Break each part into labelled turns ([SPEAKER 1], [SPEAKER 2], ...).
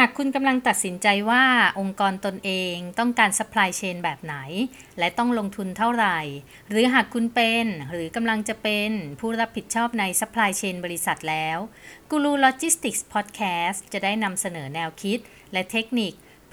[SPEAKER 1] หากคุณกำลังตัดสินใจว่าองค์กรตนเองต้องการ supply chain แบบไหน และต้องลงทุนเท่าไหร่ หรือหากคุณเป็นหรือกำลังจะเป็นผู้รับผิดชอบใน supply chain บริษัทแล้ว Guru Logistics Podcast จะได้นำเสนอแนวคิดและเทคนิค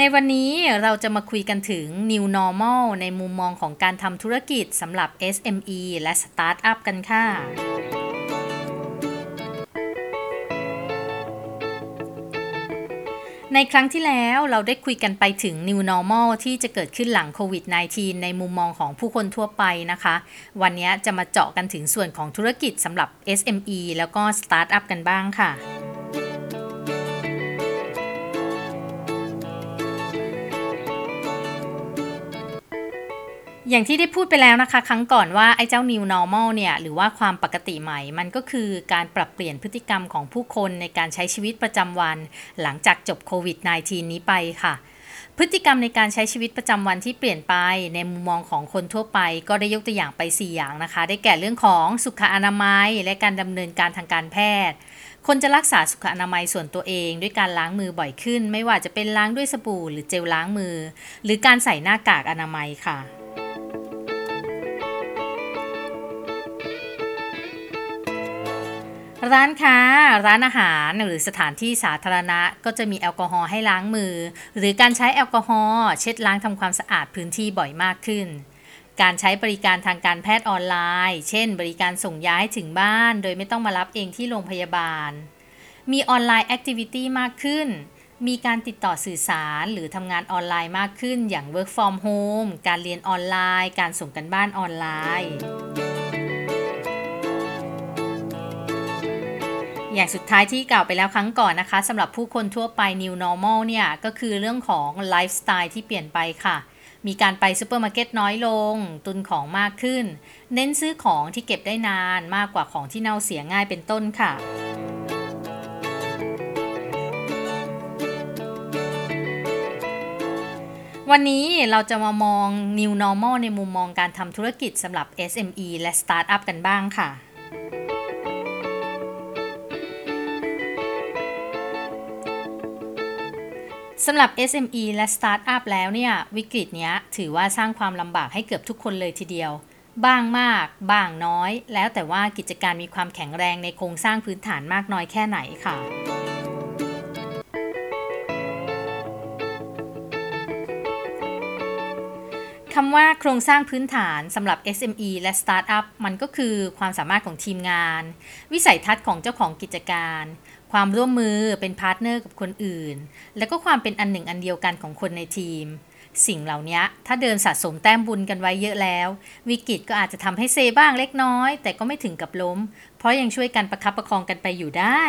[SPEAKER 1] ในวันนี้เราจะมาคุยกันถึง New Normal ในมุมมองของการทำธุรกิจสำหรับ SME และ Startup กันค่ะ ในครั้งที่แล้วเราได้คุยกันไปถึง New Normal ที่จะเกิดขึ้นหลังโควิด -19 ในมุมมองของผู้คนทั่วไปนะคะ วันนี้จะมาเจาะกันถึงส่วนของธุรกิจสำหรับ SME แล้วก็ Startup กันบ้างค่ะ อย่างที่ได้พูดไปแล้วนะคะ ครั้งก่อนว่าไอ้เจ้า new normal เนี่ยหรือว่าความปกติใหม่ มันก็คือการปรับเปลี่ยนพฤติกรรมของผู้คนในการใช้ชีวิตประจำวัน หลังจากจบโควิด -19 นี้ไปค่ะ พฤติกรรมในการใช้ชีวิตประจำวันที่เปลี่ยนไป ในมุมมองของคนทั่วไป ก็ได้ยกตัวอย่างไป 4 อย่างนะคะ ได้แก่เรื่องของสุขอนามัย และการดำเนินการทางการแพทย์คนจะรักษาสุขอนามัยส่วนตัวเองด้วยการล้างมือบ่อยขึ้น ไม่ว่าจะเป็นล้างด้วยสบู่หรือเจลล้างมือ หรือการใส่หน้ากากอนามัยค่ะ ร้านค้า ร้านอาหารหรือสถานที่สาธารณะก็จะมีแอลกอฮอล์ให้ล้างมือ หรือการใช้แอลกอฮอล์เช็ดล้างทำความสะอาดพื้นที่บ่อยมากขึ้น การใช้บริการทางการแพทย์ออนไลน์ เช่น บริการส่งย้ายถึงบ้าน โดยไม่ต้องมารับเองที่โรงพยาบาล มีออนไลน์ activity มากขึ้น มีการติดต่อสื่อสารหรือทำงานออนไลน์มากขึ้น อย่าง work from home การเรียนออนไลน์ การส่งการบ้านออนไลน์ อย่างสุดท้ายที่กล่าวไปแล้วครั้งก่อนนะคะสำหรับผู้คนทั่วไป New Normal เนี่ย ก็คือเรื่องของไลฟ์สไตล์ที่เปลี่ยนไปค่ะ มีการไปซูเปอร์มาร์เก็ตน้อยลง ตุนของมากขึ้น เน้นซื้อของที่เก็บได้นานมากกว่าของที่เน่าเสียง่ายเป็นต้นค่ะวันนี้เราจะมามอง New Normal ในมุมมองการทำธุรกิจสำหรับ SME และ Startup กันบ้างค่ะ สำหรับ SME และ Startup แล้วเนี่ย วิกฤตเนี้ยถือว่าสร้างความลำบากให้เกือบทุกคนเลยทีเดียว บ้างมาก บ้างน้อย แล้วแต่ว่ากิจการมีความแข็งแรงในโครงสร้างพื้นฐานมากน้อยแค่ไหนค่ะคำว่าโครงสร้างพื้นฐานสำหรับ SME และ Startup มันก็คือความสามารถของทีมงาน วิสัยทัศน์ของเจ้าของกิจการ ความร่วมมือเป็น partner กับคนอื่น แล้วก็ความเป็นอันหนึ่งอันเดียวกันของคนในทีม สิ่งเหล่านี้ถ้าเดิมสะสมแต้มบุญกันไว้เยอะแล้ว วิกฤตก็อาจจะทำให้เซบ้างเล็กน้อย แต่ก็ไม่ถึงกับล้ม เพราะยังช่วยกันประคับประคองกันไปอยู่ได้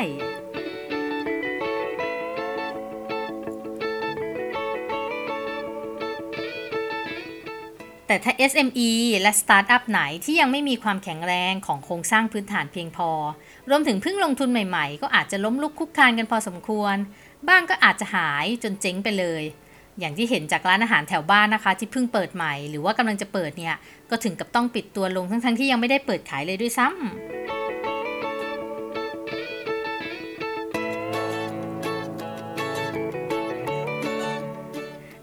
[SPEAKER 1] แต่ถ้า SME และสตาร์ทอัพไหนที่ยังไม่มีความแข็งแรงของโครงสร้างพื้นฐานเพียงพอ รวมถึงเพิ่งลงทุนใหม่ๆ ก็อาจจะล้มลุกคุกคานกันพอสมควร บ้างก็อาจจะหายจนเจ๊งไปเลย อย่างที่เห็นจากร้านอาหารแถวบ้านนะคะ ที่เพิ่งเปิดใหม่ หรือว่ากำลังจะเปิดเนี่ยก็ถึงกับต้องปิดตัวลงทั้งๆที่ยังไม่ได้เปิดขายเลยด้วยซ้ำ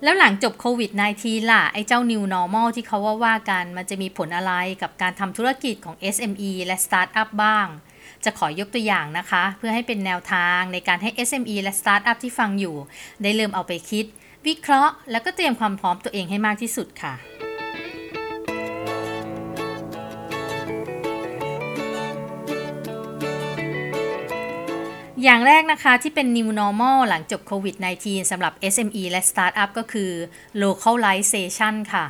[SPEAKER 1] แล้วหลังจบโควิด -19 ล่ะ ไอ้เจ้า New Normal ที่เขาว่าว่ากัน มันจะมีผลอะไรกับการทำธุรกิจของ SME และ Startup บ้าง จะขอยกตัวอย่างนะคะ เพื่อให้เป็นแนวทางในการให้ SME และ Startup ที่ฟังอยู่ ได้เริ่มเอาไปคิด วิเคราะห์ แล้วก็เตรียมความพร้อมตัวเองให้มากที่สุดค่ะ อย่างแรกนะคะที่เป็น new normal หลังจบโควิด -19 สำหรับ SME และ Startup ก็คือ localization ค่ะ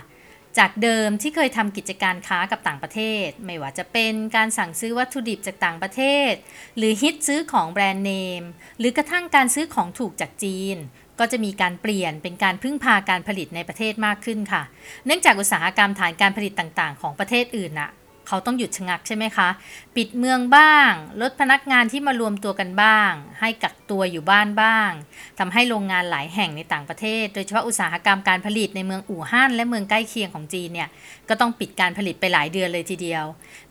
[SPEAKER 1] จากเดิมที่เคยทำกิจการค้ากับต่างประเทศ ไม่ว่าจะเป็นการสั่งซื้อวัตถุดิบจากต่างประเทศ หรือฮิตซื้อของแบรนด์เนม หรือกระทั่งการซื้อของถูกจากจีน ก็จะมีการเปลี่ยนเป็นการพึ่งพาการผลิตในประเทศมากขึ้นค่ะ เนื่องจากอุตสาหกรรมฐานการผลิตต่างๆ ของประเทศอื่นน่ะ เขาต้องหยุดชะงักใช่ไหมคะ ปิดเมืองบ้าง ลดพนักงานที่มารวมตัวกันบ้าง ให้กักตัวอยู่บ้านบ้างทำให้โรงงานหลายแห่งในต่างประเทศ โดยเฉพาะอุตสาหกรรมการผลิตในเมืองอู่ฮั่นและเมืองใกล้เคียงของจีนเนี่ย ก็ต้องปิดการผลิตไปหลายเดือนเลยทีเดียว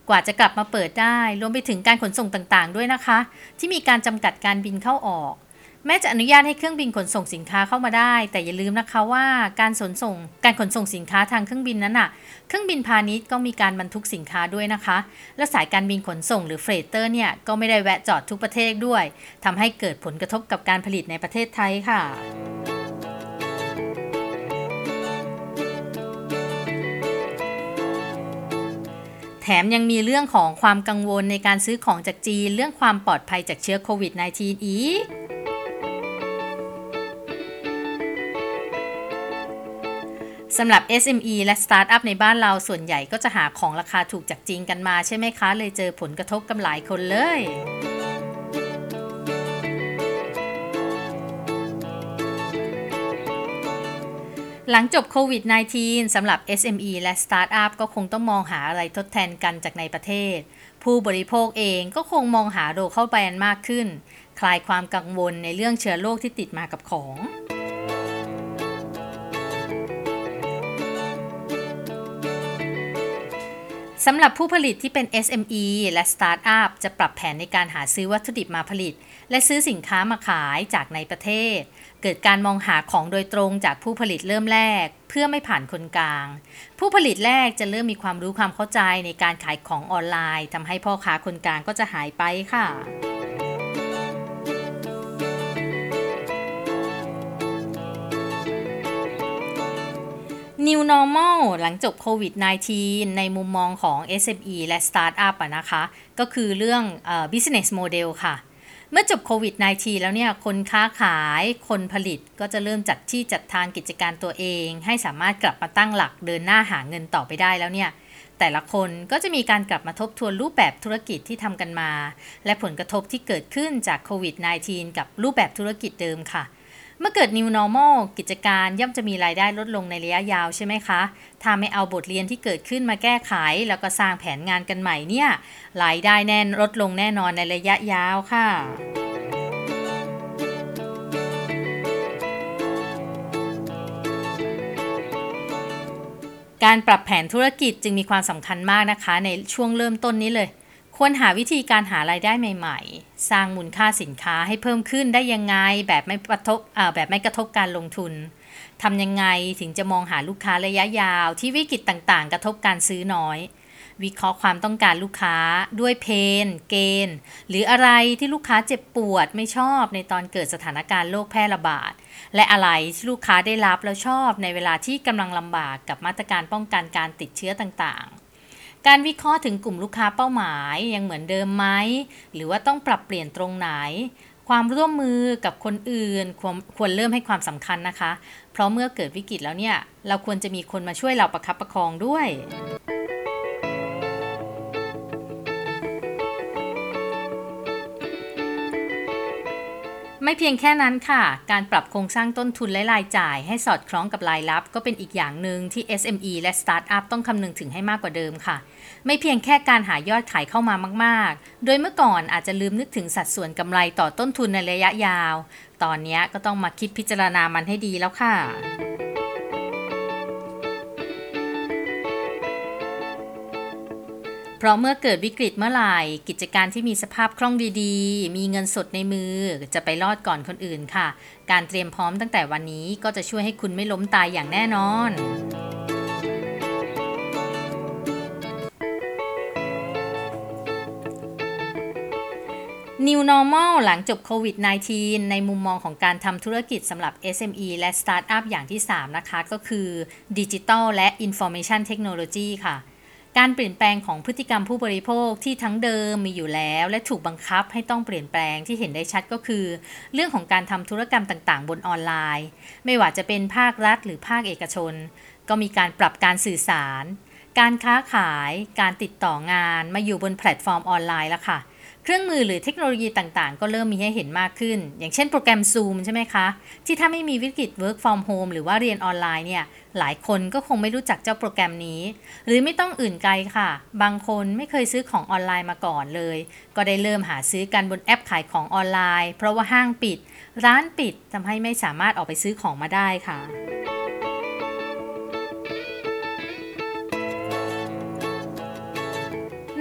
[SPEAKER 1] กว่าจะกลับมาเปิดได้ รวมไปถึงการขนส่งต่างๆ ด้วยนะคะ ที่มีการจำกัดการบินเข้าออก แม้จะอนุญาตให้เครื่องบินขนส่งสินค้าเข้ามาได้ แต่อย่าลืมนะคะว่าการขนส่ง การขนส่งสินค้าทางเครื่องบินนั้นน่ะ เครื่องบินพาณิชย์ก็มีการบรรทุกสินค้าด้วยนะคะ และสายการบินขนส่งหรือเฟรเตอร์เนี่ยก็ไม่ได้แวะจอดทุกประเทศด้วยทำให้เกิดผลกระทบกับการผลิตในประเทศไทยค่ะแถมยังมีเรื่องของความกังวลในการซื้อของจากจีน เรื่องความปลอดภัยจากเชื้อโควิด -19 อีก สำหรับ SME และสตาร์ทอัพในบ้านเราส่วนใหญ่ก็จะหาของราคาถูกจากจีนกันมาใช่ไหมคะ เลยเจอผลกระทบกับหลายคนเลย หลังจบโควิด -19 สำหรับ SME และสตาร์ทอัพก็คงต้องมองหาอะไรทดแทนกันจากในประเทศ ผู้บริโภคเองก็คงมองหา local brand มากขึ้น คลายความกังวลในเรื่องเชื้อโรคที่ติดมากับของ สำหรับผู้ผลิตที่เป็น SME และสตาร์ทอัพจะปรับแผนในการหาซื้อวัตถุดิบมาผลิต และซื้อสินค้ามาขายจากในประเทศ เกิดการมองหาของโดยตรงจากผู้ผลิตเริ่มแรก เพื่อไม่ผ่านคนกลาง ผู้ผลิตแรกจะเริ่มมีความรู้ความเข้าใจในการขายของออนไลน์ทำให้พ่อค้าคนกลางก็จะหายไปค่ะ New Normal หลังจบโควิด -19 ในมุมมองของ SME และ Startup อะนะคะ ก็คือเรื่อง business model ค่ะ เมื่อจบโควิด -19 แล้วเนี่ย คนค้าขาย คนผลิตก็จะเริ่มจัดที่จัดทางกิจการตัวเอง ให้สามารถกลับมาตั้งหลักเดินหน้าหาเงินต่อไปได้แล้วเนี่ย แต่ละคนก็จะมีการกลับมาทบทวนรูปแบบธุรกิจที่ทำกันมา และผลกระทบที่เกิดขึ้นจากโควิด -19 กับรูปแบบธุรกิจเดิมค่ะ เมื่อเกิด new normal กิจการย่อมจะมีรายได้ลดลงในระยะยาวใช่ไหมคะ ถ้าไม่เอาบทเรียนที่เกิดขึ้นมาแก้ไข แล้วก็สร้างแผนงานกันใหม่เนี่ยรายได้แน่นลดลงแน่นอนในระยะยาวค่ะการปรับแผนธุรกิจจึงมีความสำคัญมากนะคะ ในช่วงเริ่มต้นนี้เลย ควรหาวิธีการหารายได้ใหม่ ๆ สร้างมูลค่าสินค้าให้เพิ่มขึ้นได้ยังไงแบบไม่กระทบแบบไม่กระทบการลงทุนทำยังไงถึงจะมองหาลูกค้าระยะยาว ที่วิกฤตต่างๆ กระทบการซื้อน้อย วิเคราะห์ความต้องการลูกค้าด้วยเพน เกณฑ์ หรืออะไรที่ลูกค้าเจ็บปวดไม่ชอบในตอนเกิดสถานการณ์โรคแพร่ระบาด และอะไรที่ลูกค้าได้รับแล้วชอบในเวลาที่กำลังลำบากกับมาตรการป้องกันการติดเชื้อต่างๆ การวิเคราะห์ถึงกลุ่มลูกค้าเป้าหมายยังเหมือนเดิมไหม หรือว่าต้องปรับเปลี่ยนตรงไหน ความร่วมมือกับคนอื่นควรควรเริ่มให้ความสำคัญนะคะ เพราะเมื่อเกิดวิกฤตแล้วเนี่ย เราควรจะมีคนมาช่วยเราประคับประคองด้วย ไม่เพียงแค่นั้นค่ะ การปรับโครงสร้างต้นทุนและรายจ่าย ให้สอดคล้องกับรายรับ ก็เป็นอีกอย่างหนึ่งที่ SME และ Startup ต้องคำนึงถึงให้มากกว่าเดิมค่ะ ไม่เพียงแค่การหายอดขายเข้ามามาก ๆ โดยเมื่อก่อนอาจจะลืมนึกถึงสัดส่วนกำไรต่อต้นทุนในระยะยาว ตอนนี้ก็ต้องมาคิดพิจารณามันให้ดีแล้วค่ะ เพราะเมื่อเกิดวิกฤตเมื่อไหร่กิจการที่มีสภาพคล่องดีๆ มีเงินสดในมือจะไปรอดก่อนคนอื่นค่ะ การเตรียมพร้อมตั้งแต่วันนี้ก็จะช่วยให้คุณไม่ล้มตายอย่างแน่นอน New Normal หลังจบโควิด -19 ในมุมมองของการทำธุรกิจสำหรับ SME และ Startup อย่างที่ 3 นะคะ ก็คือ Digital และ Information Technology ค่ะ การเปลี่ยนแปลงของพฤติกรรมผู้บริโภคที่ทั้งเดิมมีอยู่แล้ว และถูกบังคับให้ต้องเปลี่ยนแปลงที่เห็นได้ชัดก็คือ เรื่องของการทำธุรกรรมต่างๆ บนออนไลน์ ไม่ว่าจะเป็นภาครัฐหรือภาคเอกชน ก็มีการปรับการสื่อสาร การค้าขาย การติดต่องานมาอยู่บนแพลตฟอร์มออนไลน์แล้วค่ะ เครื่องมือหรือเทคโนโลยีต่างๆ ก็เริ่มมีให้เห็นมากขึ้น อย่างเช่นโปรแกรม Zoom ใช่ไหมคะ ที่ถ้าไม่มีวิกฤต Work from Home หรือว่าเรียนออนไลน์เนี่ย หลายคนก็คงไม่รู้จักเจ้าโปรแกรมนี้ หรือไม่ต้องอื่นไกลค่ะ บางคนไม่เคยซื้อของออนไลน์มาก่อนเลย ก็ได้เริ่มหาซื้อกันบนแอปขายของออนไลน์ เพราะว่าห้างปิด ร้านปิดทำให้ไม่สามารถออกไปซื้อของมาได้ค่ะ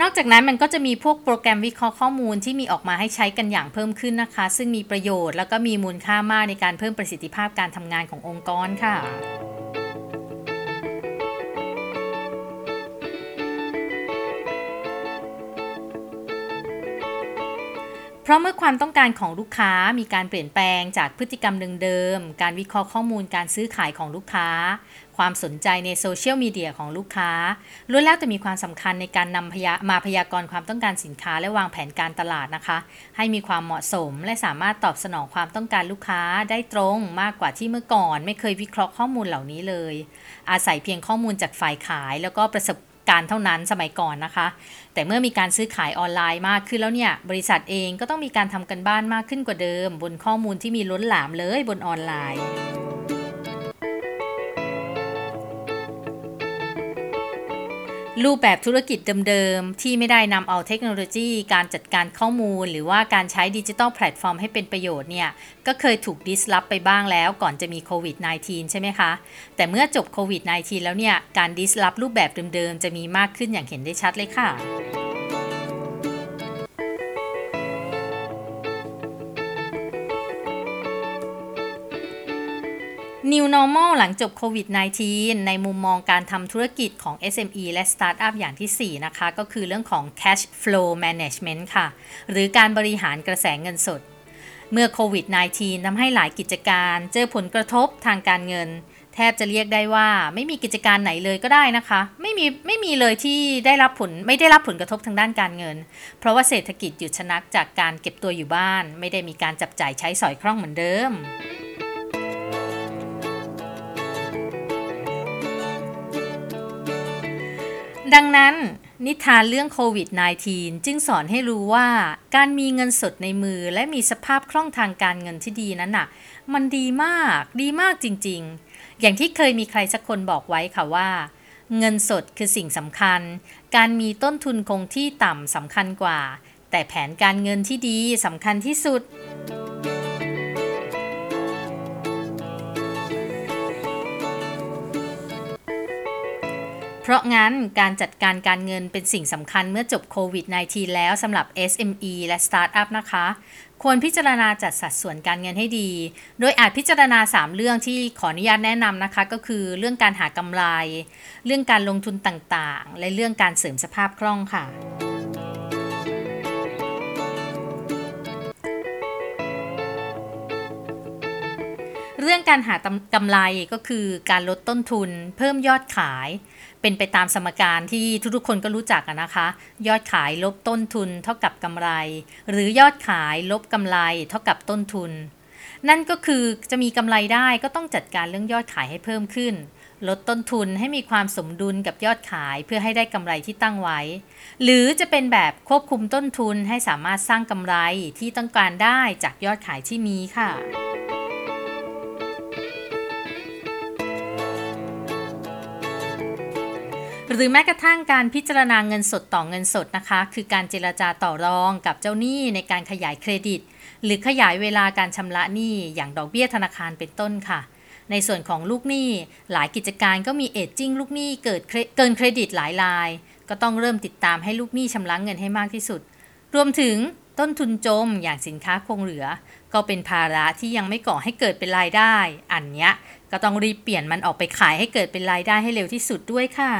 [SPEAKER 1] นอกจากนั้นมันก็จะมีพวกโปรแกรมวิเคราะห์ข้อมูลที่มีออกมาให้ใช้กันอย่างเพิ่มขึ้นนะคะ ซึ่งมีประโยชน์แล้วก็มีมูลค่ามากในการเพิ่มประสิทธิภาพการทำงานขององค์กรค่ะ เพราะเมื่อความต้องการของลูกค้ามีการเปลี่ยนแปลงจากพฤติกรรมเดิมๆ การวิเคราะห์ข้อมูลการซื้อขายของลูกค้า ความสนใจในโซเชียลมีเดียของลูกค้าล้วนแล้วแต่มีความสำคัญในการนำพยามาพยากรณ์ความต้องการสินค้าและวางแผนการตลาดนะคะ ให้มีความเหมาะสมและสามารถตอบสนองความต้องการลูกค้าได้ตรงมากกว่าที่เมื่อก่อน ไม่เคยวิเคราะห์ข้อมูลเหล่านี้เลย อาศัยเพียงข้อมูลจากฝ่ายขาย แล้วก็ประสบ การเท่านั้นสมัยก่อนนะคะ แต่เมื่อมีการซื้อขายออนไลน์มากขึ้นแล้วเนี่ย บริษัทเองก็ต้องมีการทำกันบ้านมากขึ้นกว่าเดิม บนข้อมูลที่มีล้นหลามเลยบนออนไลน์ รูปแบบธุรกิจเดิมๆ ที่ไม่ได้นำเอาเทคโนโลยี การจัดการข้อมูล หรือว่าการใช้ดิจิทัลแพลตฟอร์มให้เป็นประโยชน์เนี่ย ก็เคยถูก disrupt ไปบ้างแล้วก่อนจะมีโควิด -19 ใช่ไหมคะ แต่เมื่อจบโควิด -19 แล้วเนี่ย การ disrupt รูปแบบเดิมๆ จะมีมากขึ้นอย่างเห็นได้ชัดเลยค่ะ New Normal หลังจบโควิด -19 ในมุมมองการทำธุรกิจของ SME และ Startup อย่างที่ 4 นะคะ ก็คือเรื่องของ Cash Flow Management ค่ะ หรือการบริหารกระแสเงินสด เมื่อโควิด -19 ทำให้หลายกิจการเจอผลกระทบทางการเงิน แทบจะเรียกได้ว่าไม่มีกิจการไหนเลยก็ได้นะคะ ไม่มีไม่มีเลยที่ได้รับผลไม่ได้รับผลกระทบทางด้านการเงิน เพราะว่าเศรษฐกิจหยุดชะนักจากการเก็บตัวอยู่บ้าน ไม่ได้มีการจับจ่ายใช้สอยคล่องเหมือนเดิม ดังนั้นนิทานเรื่องโควิด -19 จึงสอนให้รู้ว่า การมีเงินสดในมือและมีสภาพคล่องทางการเงินที่ดีนั้นน่ะ มันดีมากดีมากจริง ๆ อย่างที่เคยมีใครสักคนบอกไว้ค่ะว่า เงินสดคือสิ่งสำคัญ การมีต้นทุนคงที่ต่ำสำคัญกว่า แต่แผนการเงินที่ดีสำคัญที่สุด เพราะงั้นการจัดการการเงินเป็นสิ่งสำคัญเมื่อจบโควิด -19 แล้วสำหรับ SME และ Startup นะคะ ควรพิจารณาจัดสัดส่วนการเงินให้ดี โดยอาจพิจารณา 3 เรื่องที่ขออนุญาตแนะนำนะคะ ก็คือเรื่องการหากำไร เรื่องการลงทุนต่างๆ และเรื่องการเสริมสภาพคล่องค่ะเรื่องการหากำไรก็คือการลดต้นทุน เพิ่มยอดขาย เป็นไปตามสมการที่ทุกๆคนก็รู้จักนะคะ ยอดขายลบต้นทุนเท่ากับกำไร หรือยอดขายลบกำไรเท่ากับต้นทุน นั่นก็คือจะมีกำไรได้ก็ต้องจัดการเรื่องยอดขายให้เพิ่มขึ้น ลดต้นทุนให้มีความสมดุลกับยอดขายเพื่อให้ได้กำไรที่ตั้งไว้ หรือจะเป็นแบบควบคุมต้นทุนให้สามารถสร้างกำไรที่ต้องการได้จากยอดขายที่มีค่ะ หรือแม้กระทั่งการพิจารณาเงินสดต่อเงินสดนะคะ คือการเจรจาต่อรองกับเจ้าหนี้ในการขยายเครดิต หรือขยายเวลาการชำระหนี้อย่างดอกเบี้ยธนาคารเป็นต้นค่ะ ในส่วนของลูกหนี้หลายกิจการก็มีเอจจิ้งลูกหนี้เกิดเกินเครดิตหลายราย ก็ต้องเริ่มติดตามให้ลูกหนี้ชำระเงินให้มากที่สุด รวมถึงต้นทุนจมอย่างสินค้าคงเหลือ ก็เป็นภาระที่ยังไม่ก่อให้เกิดเป็นรายได้ อันเนี้ย ก็ต้องรีบเปลี่ยนมันออกไปขายให้เกิดเป็นรายได้ให้เร็วที่สุดด้วยค่ะ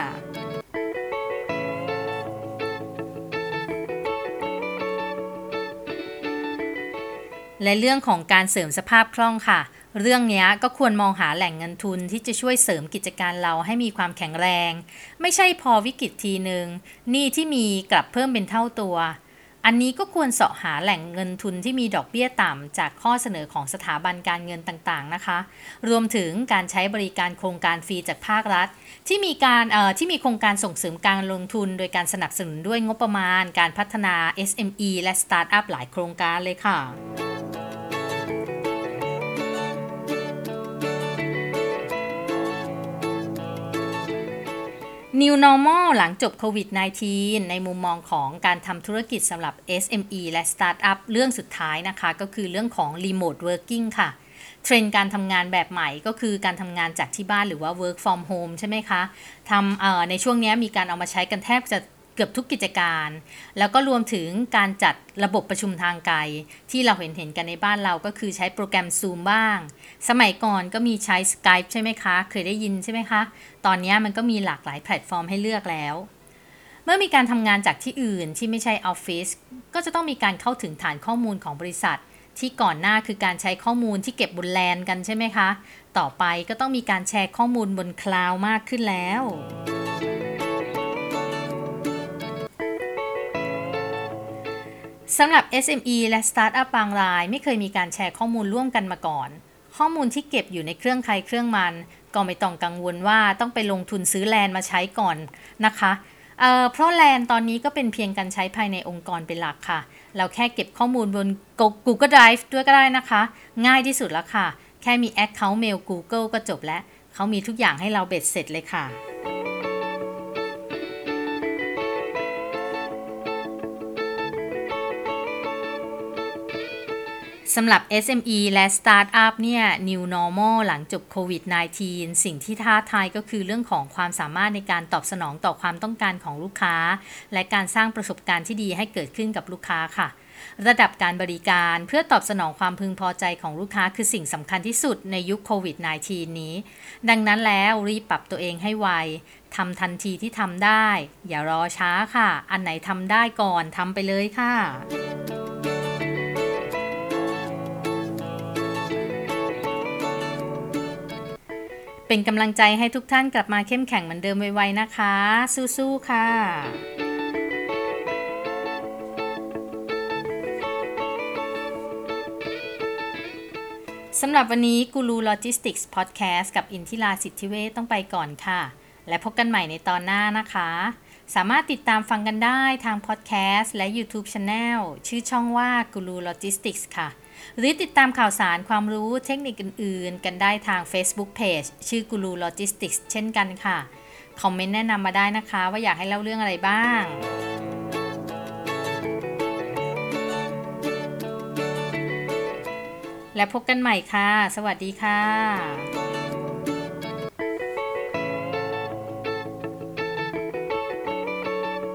[SPEAKER 1] และเรื่องของการเสริมสภาพคล่องค่ะ เรื่องนี้ก็ควรมองหาแหล่งเงินทุนที่จะช่วยเสริมกิจการเราให้มีความแข็งแรง ไม่ใช่พอวิกฤตทีหนึ่งหนี้ที่มีกลับเพิ่มเป็นเท่าตัว อันนี้ก็ควรเสาะหาแหล่งเงินทุนที่มีดอกเบี้ยต่ำจากข้อเสนอของสถาบันการเงินต่างๆนะคะ รวมถึงการใช้บริการโครงการฟรีจากภาครัฐ ที่มีการเอ่อที่มีโครงการส่งเสริมการลงทุน โดยการสนับสนุนด้วยงบประมาณ การพัฒนา SME และสตาร์ทอัพหลายโครงการเลยค่ะ New Normal หลังจบโควิด -19 ในมุมมองของการทำธุรกิจสำหรับ SME และ Startup เรื่องสุดท้ายนะคะ ก็คือเรื่องของ Remote Working ค่ะ เทรนด์การทำงานแบบใหม่ก็คือการทำงานจากที่บ้านหรือว่า work from home ใช่ไหมคะทำในช่วงนี้มีการเอามาใช้กันแทบจะ เกือบทุกกิจการ แล้วก็รวมถึงการจัดระบบประชุมทางไกล ที่เราเห็นเห็นกันในบ้านเราก็คือใช้โปรแกรม Zoom บ้าง สมัยก่อนก็มีใช้ Skype ใช่ไหมคะ เคยได้ยินใช่ไหมคะ ตอนนี้มันก็มีหลากหลายแพลตฟอร์มให้เลือกแล้ว เมื่อมีการทำงานจากที่อื่นที่ไม่ใช่ออฟฟิศก็จะต้องมีการเข้าถึงฐานข้อมูลของบริษัท ที่ก่อนหน้าคือการใช้ข้อมูลที่เก็บบนแลนกันใช่ไหมคะ ต่อไปก็ต้องมีการแชร์ข้อมูลบน cloud มากขึ้นแล้ว สำหรับ SME และ Startup บางราย ไม่เคยมีการแชร์ข้อมูลร่วมกันมาก่อน ข้อมูลที่เก็บอยู่ในเครื่องใครเครื่องมัน ก็ไม่ต้องกังวลว่าต้องไปลงทุนซื้อแลนมาใช้ก่อนนะคะเเพราะแลนตอนนี้ก็เป็นเพียงการใช้ภายในองค์กรเป็นหลักค่ะ เราแค่เก็บข้อมูลบน Google Drive ด้วยก็ได้นะคะ ง่ายที่สุดแล้วค่ะ แค่มี Account Mail Google ก็จบแล้ว เขามีทุกอย่างให้เราเบ็ดเสร็จเลยค่ะ สำหรับ SME และ Startup เนี่ย New Normal หลังจบโควิด -19 สิ่งที่ท้าทายก็คือเรื่องของความสามารถในการตอบสนองต่อความต้องการของลูกค้า และการสร้างประสบการณ์ที่ดีให้เกิดขึ้นกับลูกค้าค่ะ ระดับการบริการเพื่อตอบสนองความพึงพอใจของลูกค้าคือสิ่งสำคัญที่สุดในยุคโควิด -19 นี้ ดังนั้นแล้วรีบปรับตัวเองให้ไวทำทันทีที่ทำได้ อย่ารอช้าค่ะ อันไหนทำได้ก่อนทำไปเลยค่ะ เป็นกำลังใจให้ทุกท่านกลับมาเข้มแข็งเหมือนเดิมไวๆนะคะ สู้ๆค่ะสำหรับวันนี้กูรูโลจิสติกส์พอดแคสต์กับอินทิราสิทธิเวทต้องไปก่อนค่ะ และพบกันใหม่ในตอนหน้านะคะ สามารถติดตามฟังกันได้ทางพอดแคสต์และ YouTube Channel ชื่อช่องว่ากูรูโลจิสติกส์ค่ะ หรือติดตามข่าวสารความรู้เทคนิคอื่นๆ กันได้ทาง Facebook Page ชื่อกูรูโลจิสติกส์เช่นกันค่ะ คอมเมนต์แนะนำมาได้นะคะ ว่าอยากให้เล่าเรื่องอะไรบ้างและพบกันใหม่ค่ะ สวัสดีค่ะ